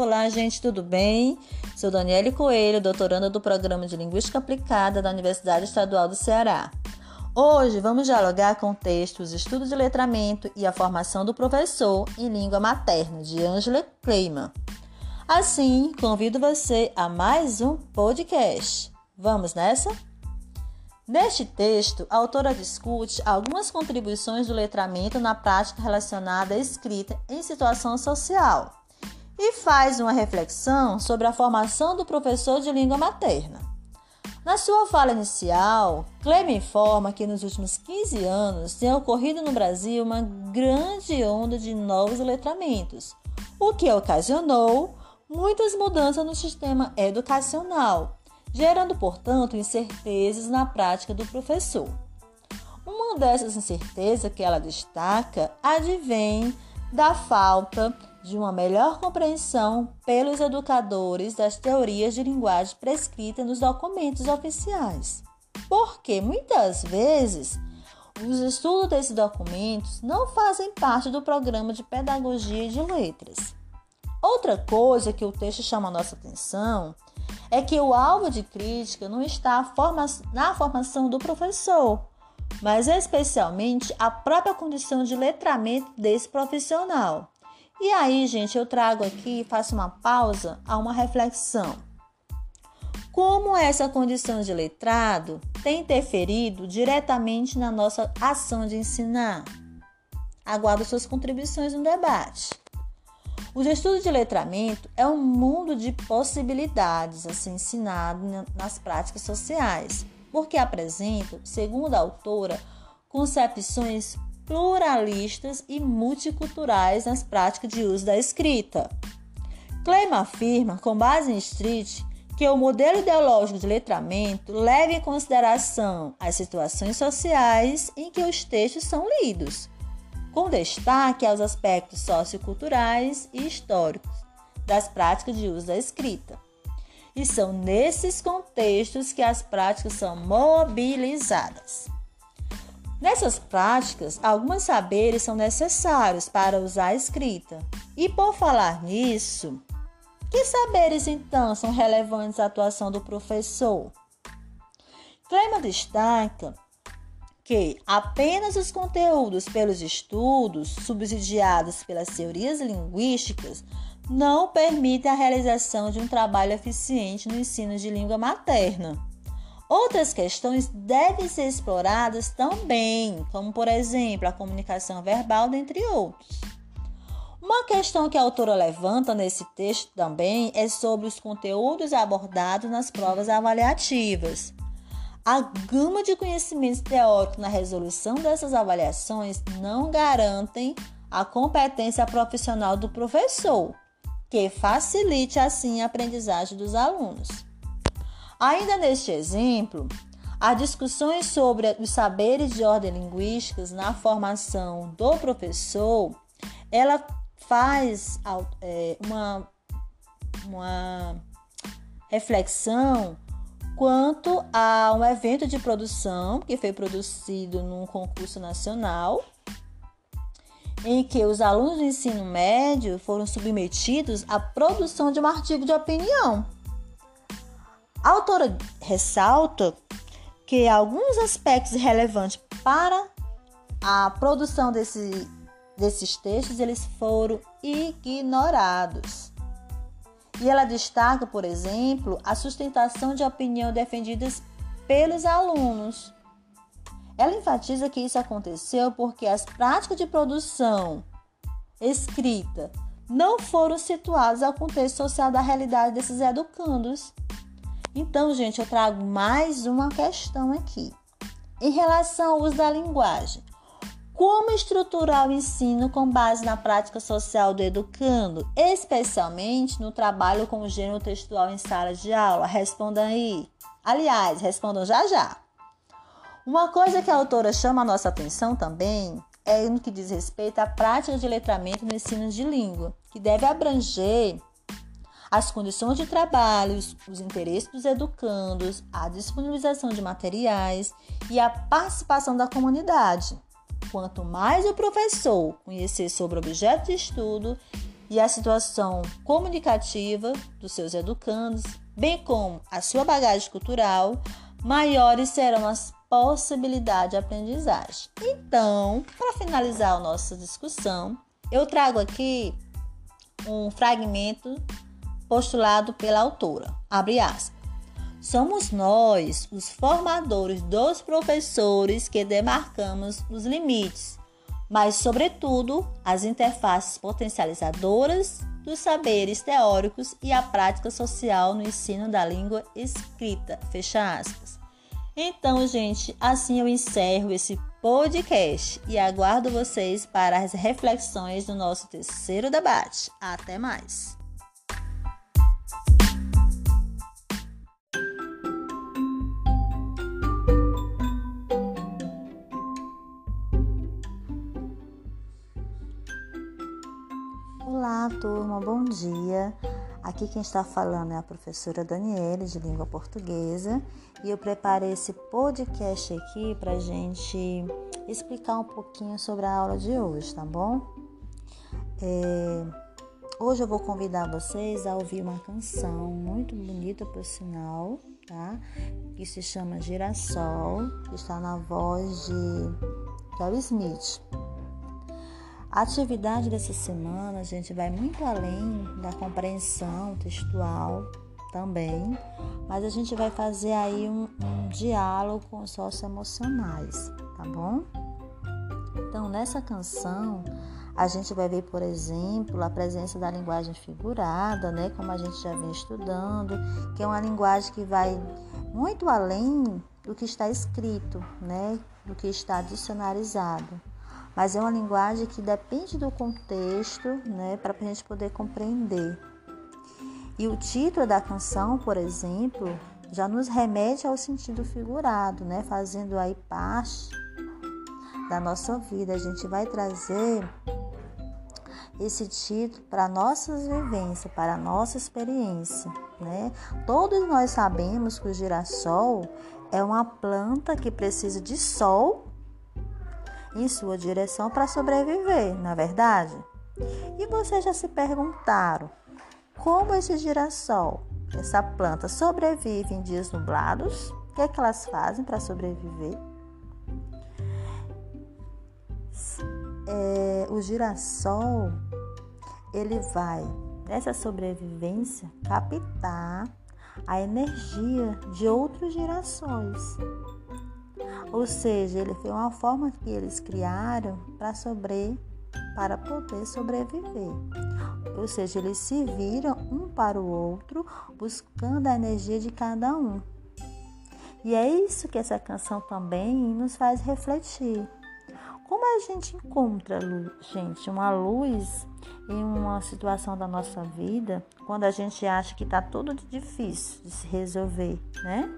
Olá, gente, tudo bem? Sou Daniele Coelho, doutoranda do Programa de Linguística Aplicada da Universidade Estadual do Ceará. Hoje vamos dialogar com o texto Os Estudos de Letramento e a Formação do Professor em Língua Materna, de Angela Kleiman. Assim, convido você a mais um podcast. Vamos nessa? Neste texto, a autora discute algumas contribuições do letramento na prática relacionada à escrita em situação social e faz uma reflexão sobre a formação do professor de língua materna. Na sua fala inicial, Clem informa que nos últimos 15 anos tem ocorrido no Brasil uma grande onda de novos letramentos, o que ocasionou muitas mudanças no sistema educacional gerando, portanto, incertezas na prática do professor. Uma dessas incertezas que ela destaca advém da falta de uma melhor compreensão pelos educadores das teorias de linguagem prescritas nos documentos oficiais. Porque muitas vezes os estudos desses documentos não fazem parte do programa de pedagogia de letras. Outra coisa que o texto chama a nossa atenção é que o alvo de crítica não está na formação do professor, mas especialmente a própria condição de letramento desse profissional. E aí, gente, eu trago aqui, faço uma pausa a uma reflexão. Como essa condição de letrado tem interferido diretamente na nossa ação de ensinar? Aguardo suas contribuições no debate. Os estudos de letramento é um mundo de possibilidades a ser ensinado nas práticas sociais, porque apresentam, segundo a autora, concepções pluralistas e multiculturais nas práticas de uso da escrita. Kleima afirma, com base em Street, que o modelo ideológico de letramento leva em consideração as situações sociais em que os textos são lidos com destaque aos aspectos socioculturais e históricos das práticas de uso da escrita. E são nesses contextos que as práticas são mobilizadas. Nessas práticas, alguns saberes são necessários para usar a escrita. E por falar nisso, que saberes então são relevantes à atuação do professor? Clema destaca que apenas os conteúdos pelos estudos subsidiados pelas teorias linguísticas não permitem a realização de um trabalho eficiente no ensino de língua materna. Outras questões devem ser exploradas também, como por exemplo a comunicação verbal, dentre outros. Uma questão que a autora levanta nesse texto também é sobre os conteúdos abordados nas provas avaliativas. A gama de conhecimentos teóricos na resolução dessas avaliações não garantem a competência profissional do professor, que facilite assim a aprendizagem dos alunos. Ainda neste exemplo, as discussões sobre os saberes de ordem linguísticas na formação do professor, ela faz é, uma, uma reflexão quanto a um evento de produção que foi produzido num concurso nacional, em que os alunos do ensino médio foram submetidos à produção de um artigo de opinião. A autora ressalta que alguns aspectos relevantes para a produção desse, desses textos eles foram ignorados. E ela destaca, por exemplo, a sustentação de opinião defendidas pelos alunos. Ela enfatiza que isso aconteceu porque as práticas de produção escrita não foram situadas ao contexto social da realidade desses educandos. Então, gente, eu trago mais uma questão aqui. Em relação ao uso da linguagem, como estruturar o ensino com base na prática social do educando, especialmente no trabalho com o gênero textual em sala de aula? Respondam aí. Aliás, respondam já já. Uma coisa que a autora chama a nossa atenção também é no que diz respeito à prática de letramento no ensino de língua, que deve abranger as condições de trabalho, os interesses dos educandos, a disponibilização de materiais e a participação da comunidade. Quanto mais o professor conhecer sobre o objeto de estudo e a situação comunicativa dos seus educandos, bem como a sua bagagem cultural, maiores serão as possibilidades de aprendizagem. Então, para finalizar a nossa discussão, eu trago aqui um fragmento postulado pela autora. Abre aspas. Somos nós, os formadores dos professores, que demarcamos os limites, mas, sobretudo, as interfaces potencializadoras dos saberes teóricos e a prática social no ensino da língua escrita. Fecha aspas. Então, gente, assim eu encerro esse podcast e aguardo vocês para as reflexões do nosso terceiro debate. Até mais! Olá, turma, bom dia. Aqui quem está falando é a professora Daniele, de língua portuguesa, e eu preparei esse podcast aqui para gente explicar um pouquinho sobre a aula de hoje, tá bom? É... Hoje eu vou convidar vocês a ouvir uma canção muito bonita, por sinal, tá? Que se chama Girassol, que está na voz de Carl Smith. A atividade dessa semana, a gente vai muito além da compreensão textual também, mas a gente vai fazer aí um, um diálogo com os socioemocionais, tá bom? Então, nessa canção, a gente vai ver, por exemplo, a presença da linguagem figurada, né, como a gente já vem estudando, que é uma linguagem que vai muito além do que está escrito, né, do que está dicionarizado mas é uma linguagem que depende do contexto, né, para a gente poder compreender. E o título da canção, por exemplo, já nos remete ao sentido figurado, né, fazendo aí parte da nossa vida. A gente vai trazer esse título para nossas vivências, para a nossa experiência, né? Todos nós sabemos que o girassol é uma planta que precisa de sol em sua direção para sobreviver, na é verdade? E vocês já se perguntaram como esse girassol, essa planta, sobrevive em dias nublados? O que, é que elas fazem para sobreviver? É, o girassol ele vai nessa sobrevivência captar a energia de outros girassóis ou seja, ele foi uma forma que eles criaram para sobre para poder sobreviver. Ou seja, eles se viram um para o outro, buscando a energia de cada um. E é isso que essa canção também nos faz refletir. Como a gente encontra, gente, uma luz em uma situação da nossa vida quando a gente acha que está tudo difícil de se resolver, né?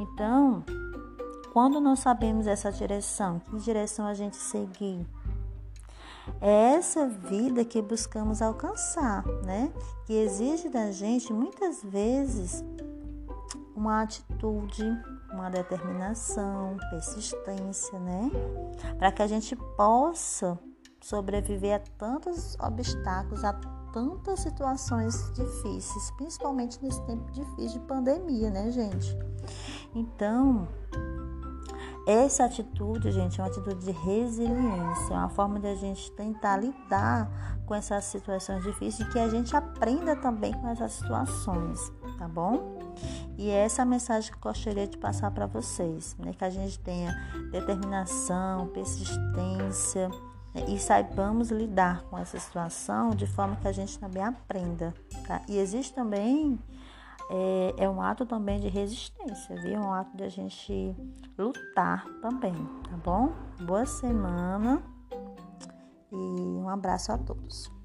Então, quando não sabemos essa direção, que direção a gente seguir? É essa vida que buscamos alcançar, né? Que exige da gente muitas vezes uma atitude, uma determinação, persistência, né? Para que a gente possa sobreviver a tantos obstáculos, a tantas situações difíceis, principalmente nesse tempo difícil de pandemia, né, gente? Então, essa atitude, gente, é uma atitude de resiliência, é uma forma de a gente tentar lidar com essas situações difíceis e que a gente aprenda também com essas situações, tá bom? E é essa mensagem que eu gostaria de passar para vocês, né? Que a gente tenha determinação, persistência né? e saibamos lidar com essa situação de forma que a gente também aprenda, tá? E existe também é, é um ato também de resistência, viu? É um ato de a gente lutar também, tá bom? Boa semana e um abraço a todos.